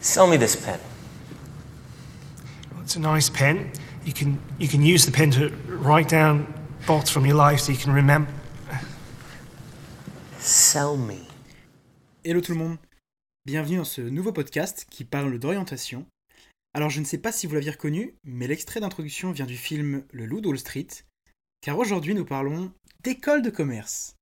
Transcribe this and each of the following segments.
Sell me this pen. Well, it's a nice pen. You can you can use the pen to write down thoughts from your life so you can remember. Sell me. Hello tout le monde, bienvenue dans ce nouveau podcast qui parle d'orientation. Alors je ne sais pas si vous l'aviez reconnu, mais l'extrait d'introduction vient du film Le Loup d'Wall Street, car aujourd'hui nous parlons d'école de commerce.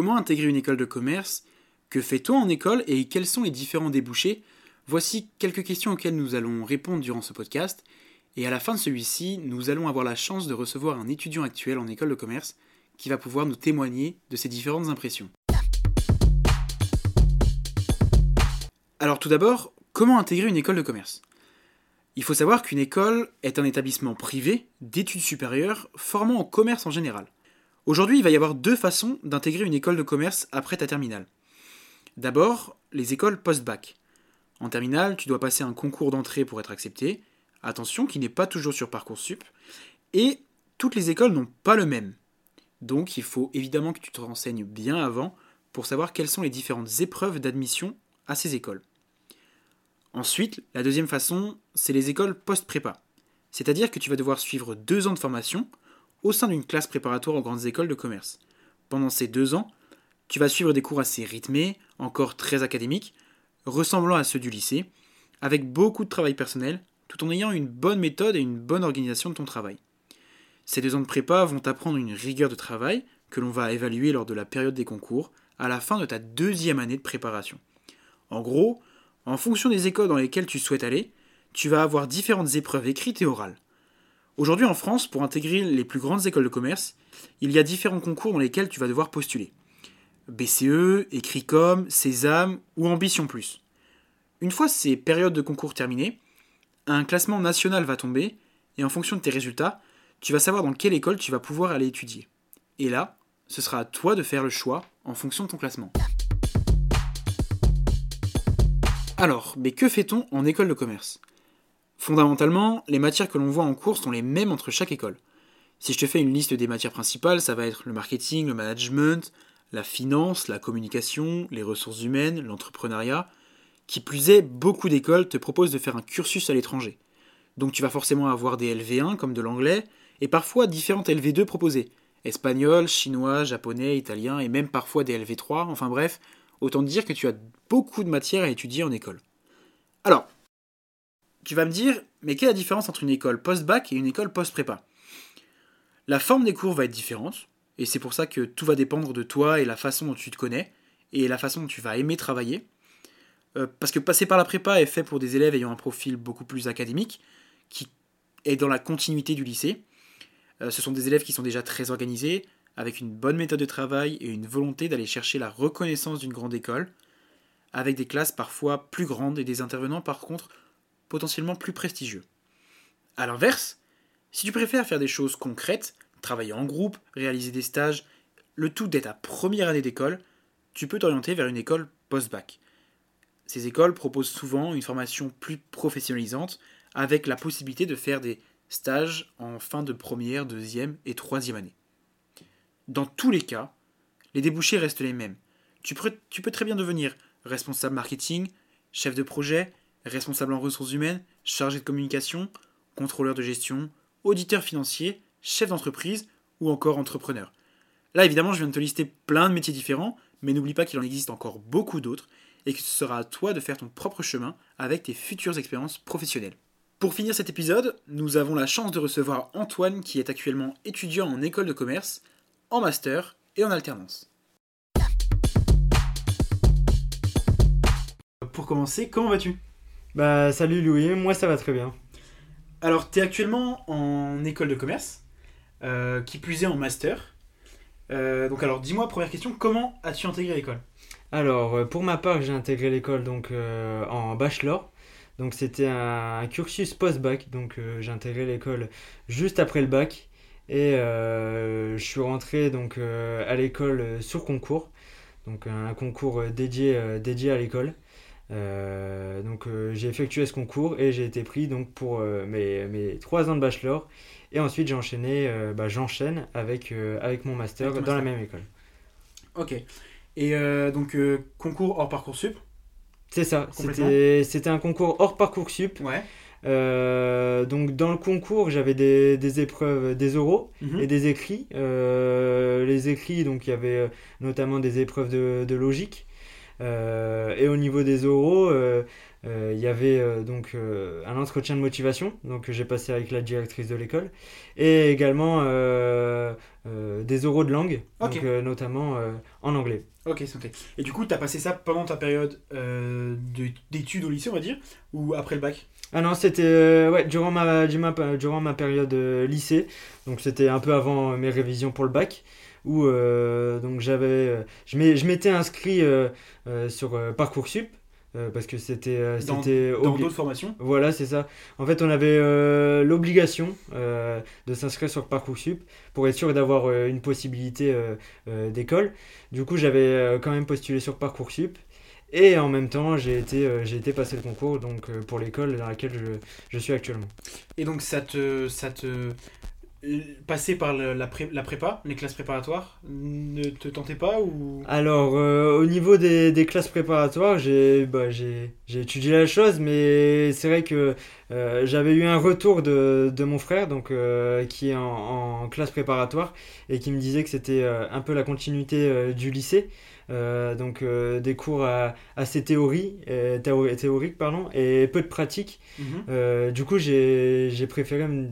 Comment intégrer une école de commerce? Que fait-on en école et quels sont les différents débouchés? Voici quelques questions auxquelles nous allons répondre durant ce podcast. Et à la fin de celui-ci, nous allons avoir la chance de recevoir un étudiant actuel en école de commerce qui va pouvoir nous témoigner de ses différentes impressions. Alors tout d'abord, comment intégrer une école de commerce? Il faut savoir qu'une école est un établissement privé d'études supérieures formant en commerce en général. Aujourd'hui, il va y avoir deux façons d'intégrer une école de commerce après ta terminale. D'abord, les écoles post-bac. En terminale, tu dois passer un concours d'entrée pour être accepté. Attention, qui n'est pas toujours sur Parcoursup. Et toutes les écoles n'ont pas le même. Donc, il faut évidemment que tu te renseignes bien avant pour savoir quelles sont les différentes épreuves d'admission à ces écoles. Ensuite, la deuxième façon, c'est les écoles post-prépa. C'est-à-dire que tu vas devoir suivre deux ans de formation au sein d'une classe préparatoire aux grandes écoles de commerce. Pendant ces deux ans, tu vas suivre des cours assez rythmés, encore très académiques, ressemblant à ceux du lycée, avec beaucoup de travail personnel, tout en ayant une bonne méthode et une bonne organisation de ton travail. Ces deux ans de prépa vont t'apprendre une rigueur de travail que l'on va évaluer lors de la période des concours à la fin de ta deuxième année de préparation. En gros, en fonction des écoles dans lesquelles tu souhaites aller, tu vas avoir différentes épreuves écrites et orales. Aujourd'hui en France, pour intégrer les plus grandes écoles de commerce, il y a différents concours dans lesquels tu vas devoir postuler. BCE, Écricom, Sésame ou Ambition Plus. Une fois ces périodes de concours terminées, un classement national va tomber et en fonction de tes résultats, tu vas savoir dans quelle école tu vas pouvoir aller étudier. Et là, ce sera à toi de faire le choix en fonction de ton classement. Alors, mais que fait-on en école de commerce? Fondamentalement, les matières que l'on voit en cours sont les mêmes entre chaque école. Si je te fais une liste des matières principales, ça va être le marketing, le management, la finance, la communication, les ressources humaines, l'entrepreneuriat. Qui plus est, beaucoup d'écoles te proposent de faire un cursus à l'étranger. Donc tu vas forcément avoir des LV1 comme de l'anglais, et parfois différentes LV2 proposées. Espagnol, chinois, japonais, italien, et même parfois des LV3, enfin bref, autant dire que tu as beaucoup de matières à étudier en école. Alors, tu vas me dire, mais quelle est la différence entre une école post-bac et une école post-prépa? La forme des cours va être différente, et c'est pour ça que tout va dépendre de toi et la façon dont tu te connais, et la façon dont tu vas aimer travailler. Euh, parce que passer par la prépa est fait pour des élèves ayant un profil beaucoup plus académique, qui est dans la continuité du lycée. Euh, ce sont des élèves qui sont déjà très organisés, avec une bonne méthode de travail et une volonté d'aller chercher la reconnaissance d'une grande école, avec des classes parfois plus grandes et des intervenants par contre potentiellement plus prestigieux. A l'inverse, si tu préfères faire des choses concrètes, travailler en groupe, réaliser des stages, le tout dès ta première année d'école, tu peux t'orienter vers une école post-bac. Ces écoles proposent souvent une formation plus professionnalisante avec la possibilité de faire des stages en fin de première, deuxième et troisième année. Dans tous les cas, les débouchés restent les mêmes. Tu peux, tu peux très bien devenir responsable marketing, chef de projet, responsable en ressources humaines, chargé de communication, contrôleur de gestion, auditeur financier, chef d'entreprise ou encore entrepreneur. Là, évidemment, je viens de te lister plein de métiers différents, mais n'oublie pas qu'il en existe encore beaucoup d'autres et que ce sera à toi de faire ton propre chemin avec tes futures expériences professionnelles. Pour finir cet épisode, nous avons la chance de recevoir Antoine qui est actuellement étudiant en école de commerce, en master et en alternance. Pour commencer, comment vas-tu? Bah salut Louis, moi ça va très bien. Alors, tu es actuellement en école de commerce, euh, qui plus est en master. Euh, donc alors, dis-moi, première question, comment as-tu intégré l'école? Alors euh, pour ma part j'ai intégré l'école donc euh, en bachelor. Donc c'était un, cursus post-bac. Donc j'ai intégré l'école juste après le bac. Et je suis rentré donc à l'école sur concours. donc un concours dédié, dédié à l'école. Donc j'ai effectué ce concours et j'ai été pris donc pour mes, mes 3 ans de bachelor. Et ensuite j'ai enchaîné, bah, j'enchaîne avec, avec mon master dans la même école. Ok. Et donc concours hors Parcoursup C'est ça, c'était un concours hors Parcoursup. Ouais. Euh, donc dans le concours, j'avais des, des, épreuves, des oraux mhm. et des écrits. Euh, les écrits, donc il y avait euh, notamment des épreuves de, de logique. et au niveau des oraux, il y avait donc un entretien de motivation, donc j'ai passé avec la directrice de l'école, et également des oraux de langue, donc, notamment en anglais. Ok, santé. Et du coup, tu as passé ça pendant ta période d'études au lycée, on va dire, ou après le bac? Ah non, c'était euh, ouais, durant, ma, durant ma période euh, lycée, donc c'était un peu avant mes révisions pour le bac, où euh, donc j'avais, je m'étais inscrit sur Parcoursup, parce que c'était dans d'autres formations? Voilà c'est ça en fait on avait l'obligation de s'inscrire sur parcoursup pour être sûr d'avoir une possibilité d'école du coup j'avais quand même postulé sur parcoursup et en même temps, j'ai été, euh, j'ai été passer le concours donc, euh, pour l'école dans laquelle je, je, suis actuellement. Et donc, ça te, ça te. Passer par la, la, prépa, les classes préparatoires, ne te tentait pas ou? Alors, euh, au niveau des, des classes préparatoires, j'ai bah, étudié la chose, mais c'est vrai que j'avais eu un retour de, de mon frère, donc, qui est en, en, classe préparatoire, et qui me disait que c'était un peu la continuité du lycée. Euh, donc euh, des cours assez théorie, euh, théoriques pardon, et peu de pratique. Mhm. du coup, j'ai préféré me,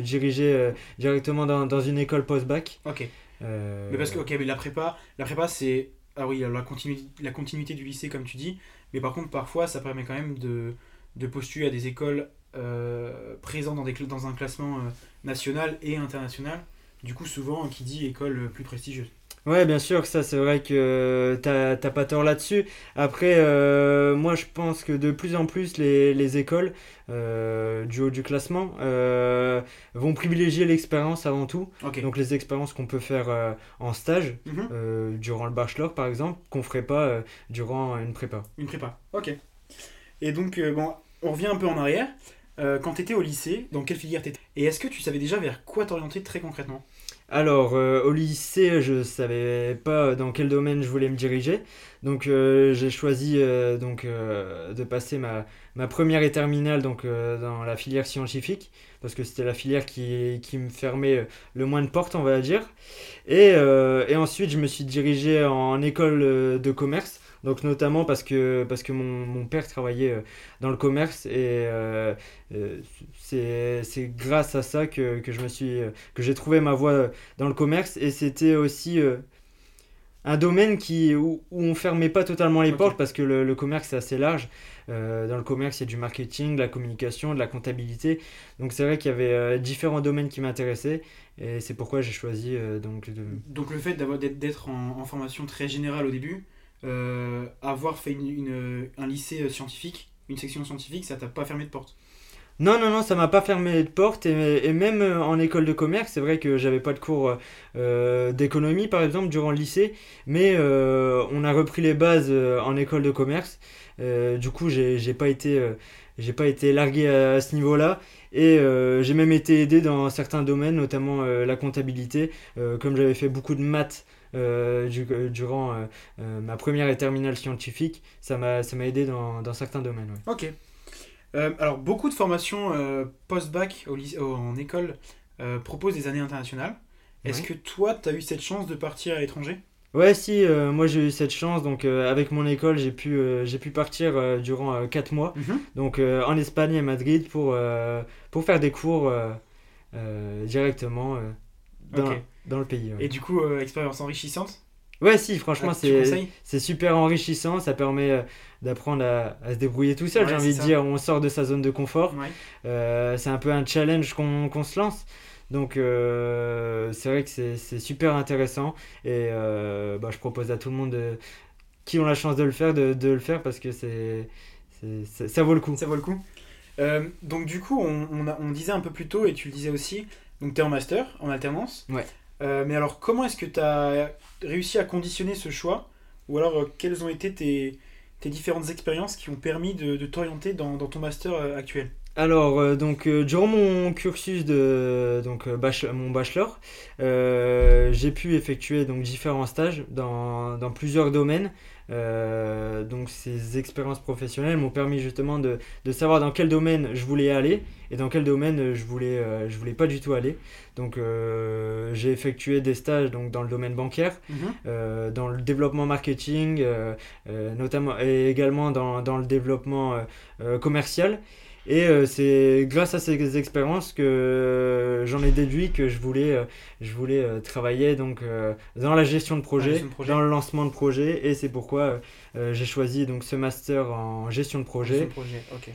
diriger directement dans, dans, une école post-bac. Ok. Mais parce que ok, mais la prépa, la prépa c'est ah oui la continuité, la continuité du lycée comme tu dis, mais par contre parfois ça permet quand même de, de postuler à des écoles présentes dans, des, dans un classement national et international. Du coup, souvent, qui dit école plus prestigieuse. Ouais, bien sûr, ça c'est vrai que t'as pas tort là-dessus. Après, euh, moi je pense que de plus en plus les, les écoles euh, du haut du classement euh, vont privilégier l'expérience avant tout. Donc les expériences qu'on peut faire en stage, mhm. durant le bachelor par exemple, qu'on ferait pas durant une prépa. Une prépa, ok. Et donc, bon, on revient un peu en arrière. quand tu étais au lycée, dans quelle filière t'étais? Et est-ce que tu savais déjà vers quoi t'orienter très concrètement? Alors, euh, au lycée, je savais pas dans quel domaine je voulais me diriger. Donc, euh, j'ai choisi euh, de passer ma, première et terminale donc, dans la filière scientifique, parce que c'était la filière qui, qui, me fermait le moins de portes, on va dire. Et, et ensuite, je me suis dirigé en école de commerce. Donc notamment parce que, parce que mon, mon père travaillait euh, dans le commerce et euh, euh, c'est grâce à ça que, que je me suis que j'ai trouvé ma voie dans le commerce et c'était aussi un domaine qui, où, où on fermait pas totalement les portes parce que le, le commerce est assez large. dans le commerce, il y a du marketing, de la communication, de la comptabilité. Donc c'est vrai qu'il y avait différents domaines qui m'intéressaient et c'est pourquoi j'ai choisi donc de... Donc le fait d'être en, en, formation très générale au début, euh, avoir fait une, un lycée scientifique, une section scientifique, ça t'a pas fermé de porte? Non, non, non, ça m'a pas fermé de porte. Et, et, même euh, en école de commerce, c'est vrai que j'avais pas de cours euh, d'économie, par exemple, durant le lycée. Mais on a repris les bases en école de commerce. du coup, j'ai pas été j'ai pas été largué à, ce niveau-là et j'ai même été aidé dans certains domaines, notamment la comptabilité, comme j'avais fait beaucoup de maths euh, euh, durant euh, ma première et terminale scientifique, ça m'a aidé dans, dans, certains domaines. Ok. alors, beaucoup de formations post-bac en école proposent des années internationales. Est-ce que toi, tu as eu cette chance de partir à l'étranger? Ouais, si, moi j'ai eu cette chance. Donc, avec mon école, j'ai pu, j'ai pu partir durant 4 mois. Mhm. Donc, en Espagne et à Madrid pour, pour faire des cours directement dans, dans le pays. Et du coup, euh, expérience enrichissante Ouais, si, franchement, ah, c'est super enrichissant. Ça permet euh, d'apprendre à, à, se débrouiller tout seul, j'ai envie de dire. On sort de sa zone de confort. Euh, c'est un peu un challenge qu'on se lance. Donc, c'est vrai que c'est super intéressant. Et bah, je propose à tout le monde qui ont la chance de le faire de, de le faire parce que c'est ça vaut le coup. Ça vaut le coup. donc, du coup, on, on, on, disait un peu plus tôt, et tu le disais aussi, donc tu es en master, en alternance. Ouais. Euh, mais alors, comment est-ce que tu as réussi à conditionner ce choix Ou alors, euh, quelles ont été tes, tes différentes expériences qui ont permis de, t'orienter dans, dans ton master euh, actuel? Alors, euh, donc, euh, durant mon cursus de donc, euh, bach- mon bachelor, euh, j'ai pu effectuer donc, différents stages dans, dans plusieurs domaines. Donc, ces expériences professionnelles m'ont permis justement de, de savoir dans quel domaine je voulais aller et dans quel domaine je voulais, je voulais pas du tout aller. Donc, j'ai effectué des stages donc, dans le domaine bancaire, euh, dans le développement marketing, notamment et également dans, dans le développement commercial. Et euh, c'est grâce à ces expériences que euh, j'en ai déduit que je voulais, euh, je voulais euh, travailler donc, euh, dans la gestion de projet, gestion de projet. dans le lancement de projet. Et c'est pourquoi j'ai choisi donc, ce master en gestion de projet. Gestion de projet.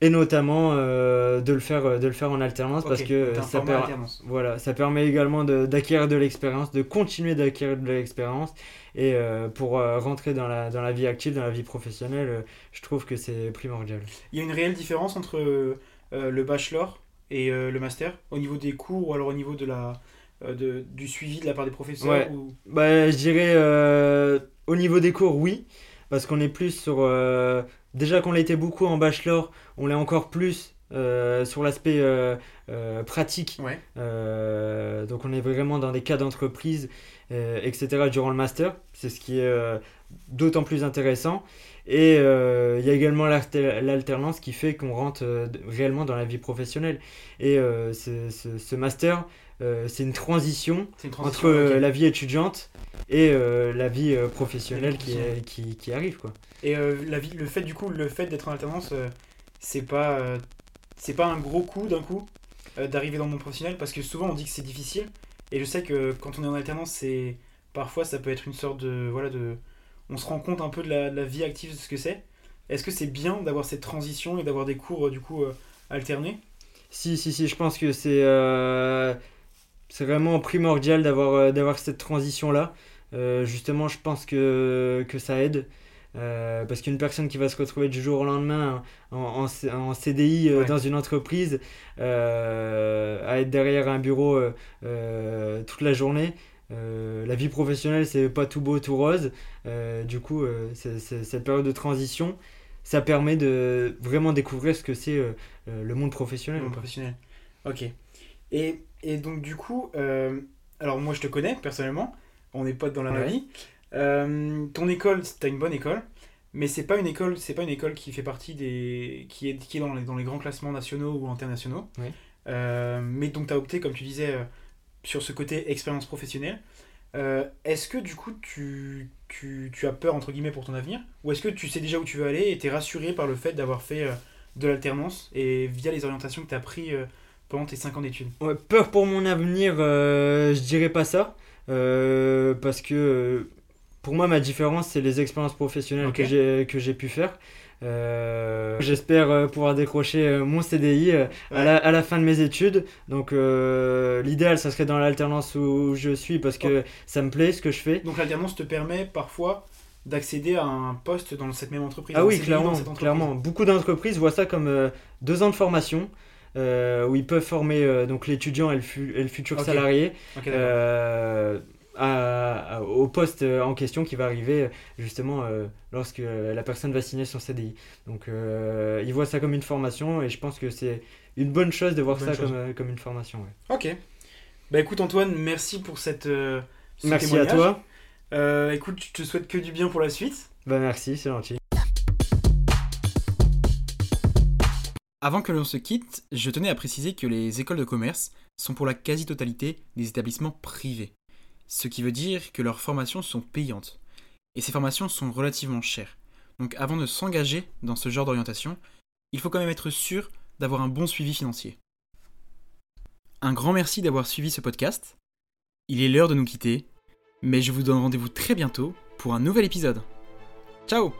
Et notamment euh, de, le faire, de le faire en alternance parce que un ça, per- voilà, ça permet également d'acquérir de, l'expérience, de continuer d'acquérir de l'expérience. Et euh, pour euh, rentrer dans la, dans la vie active, dans la vie professionnelle, euh, je trouve que c'est primordial. Il y a une réelle différence entre euh, le bachelor et euh, le master au niveau des cours ou alors au niveau de la, euh, de, du suivi de la part des professeurs Ouais. ou... Bah, je dirais euh, au niveau des cours, oui, parce qu'on est plus sur. Déjà qu'on l'était beaucoup en bachelor, on l'est encore plus euh, sur l'aspect euh, euh, pratique. Ouais. Donc on est vraiment dans des cas d'entreprise, etc. durant le master. C'est ce qui est d'autant plus intéressant. Et il y a également l'alter- l'alternance qui fait qu'on rentre réellement dans la vie professionnelle. Et ce, ce- ce master, c'est une transition C'est une entre transition. euh, ok. la vie étudiante et euh, la vie euh, professionnelle qui, est- qui, qui arrive. Quoi. Et euh, la vie, le fait du coup, le fait d'être en alternance, euh, c'est pas, euh, c'est pas un gros coup d'un coup euh, d'arriver dans le monde professionnel parce que souvent on dit que c'est difficile et je sais que quand on est en alternance, c'est parfois ça peut être une sorte de voilà de, on se rend compte un peu de la, de la vie active de ce que c'est. Est-ce que c'est bien d'avoir cette transition et d'avoir des cours euh, du coup euh, alternés? Si, si, si, je pense que c'est euh, c'est vraiment primordial d'avoir euh, d'avoir cette transition-là. Euh, justement, je pense que, que ça aide. Euh, parce qu'une personne qui va se retrouver du jour au lendemain en, en, CDI euh, Ouais. dans une entreprise, à être derrière un bureau toute la journée, la vie professionnelle, c'est pas tout beau, tout rose. Du coup, cette période de transition, ça permet de vraiment découvrir ce que c'est le monde professionnel. le monde professionnel Ok. Et, et donc du coup, euh, alors moi je te connais personnellement, on n'est pas dans la Ouais. vie. Euh, ton école, t'as une bonne école, mais c'est pas une école, c'est pas une école qui fait partie des, qui est, qui est dans les, dans les grands classements nationaux ou internationaux. Ouais. Euh, mais donc t'as opté, comme tu disais, sur ce côté expérience professionnelle. Est-ce que du coup tu, tu, tu as peur entre guillemets pour ton avenir? Ou est-ce que tu sais déjà où tu veux aller et t'es rassuré par le fait d'avoir fait de l'alternance et via les orientations que tu as pris pendant tes 5 ans d'études Ouais, peur pour mon avenir, euh, je dirais pas ça. euh, parce que euh, pour moi, ma différence, c'est les expériences professionnelles Ok. que j'ai pu faire. Euh, J'espère pouvoir décrocher mon CDI à, la, à la fin de mes études. Donc, euh, l'idéal, ça serait dans l'alternance où je suis parce que ça me plaît ce que je fais. Donc l'alternance te permet parfois d'accéder à un poste dans cette même entreprise. Ah oui, clairement, clairement. Beaucoup d'entreprises voient ça comme euh, deux ans de formation où ils peuvent former euh, donc l'étudiant et, le fu- et le futur salarié euh, à- à- au poste en question qui va arriver justement euh, lorsque la personne va signer son CDI. Donc euh, ils voient ça comme une formation et je pense que c'est une bonne chose de voir Bonne ça comme, euh, comme une formation. ouais. Ok. Bah écoute Antoine, merci pour cette, euh, ce Merci témoignage. à toi. Euh, écoute, je te souhaite que du bien pour la suite. Bah merci, c'est gentil. Avant que l'on se quitte, je tenais à préciser que les écoles de commerce sont pour la quasi-totalité des établissements privés. Ce qui veut dire que leurs formations sont payantes. Et ces formations sont relativement chères. Donc avant de s'engager dans ce genre d'orientation, il faut quand même être sûr d'avoir un bon suivi financier. Un grand merci d'avoir suivi ce podcast. Il est l'heure de nous quitter, mais je vous donne rendez-vous très bientôt pour un nouvel épisode. Ciao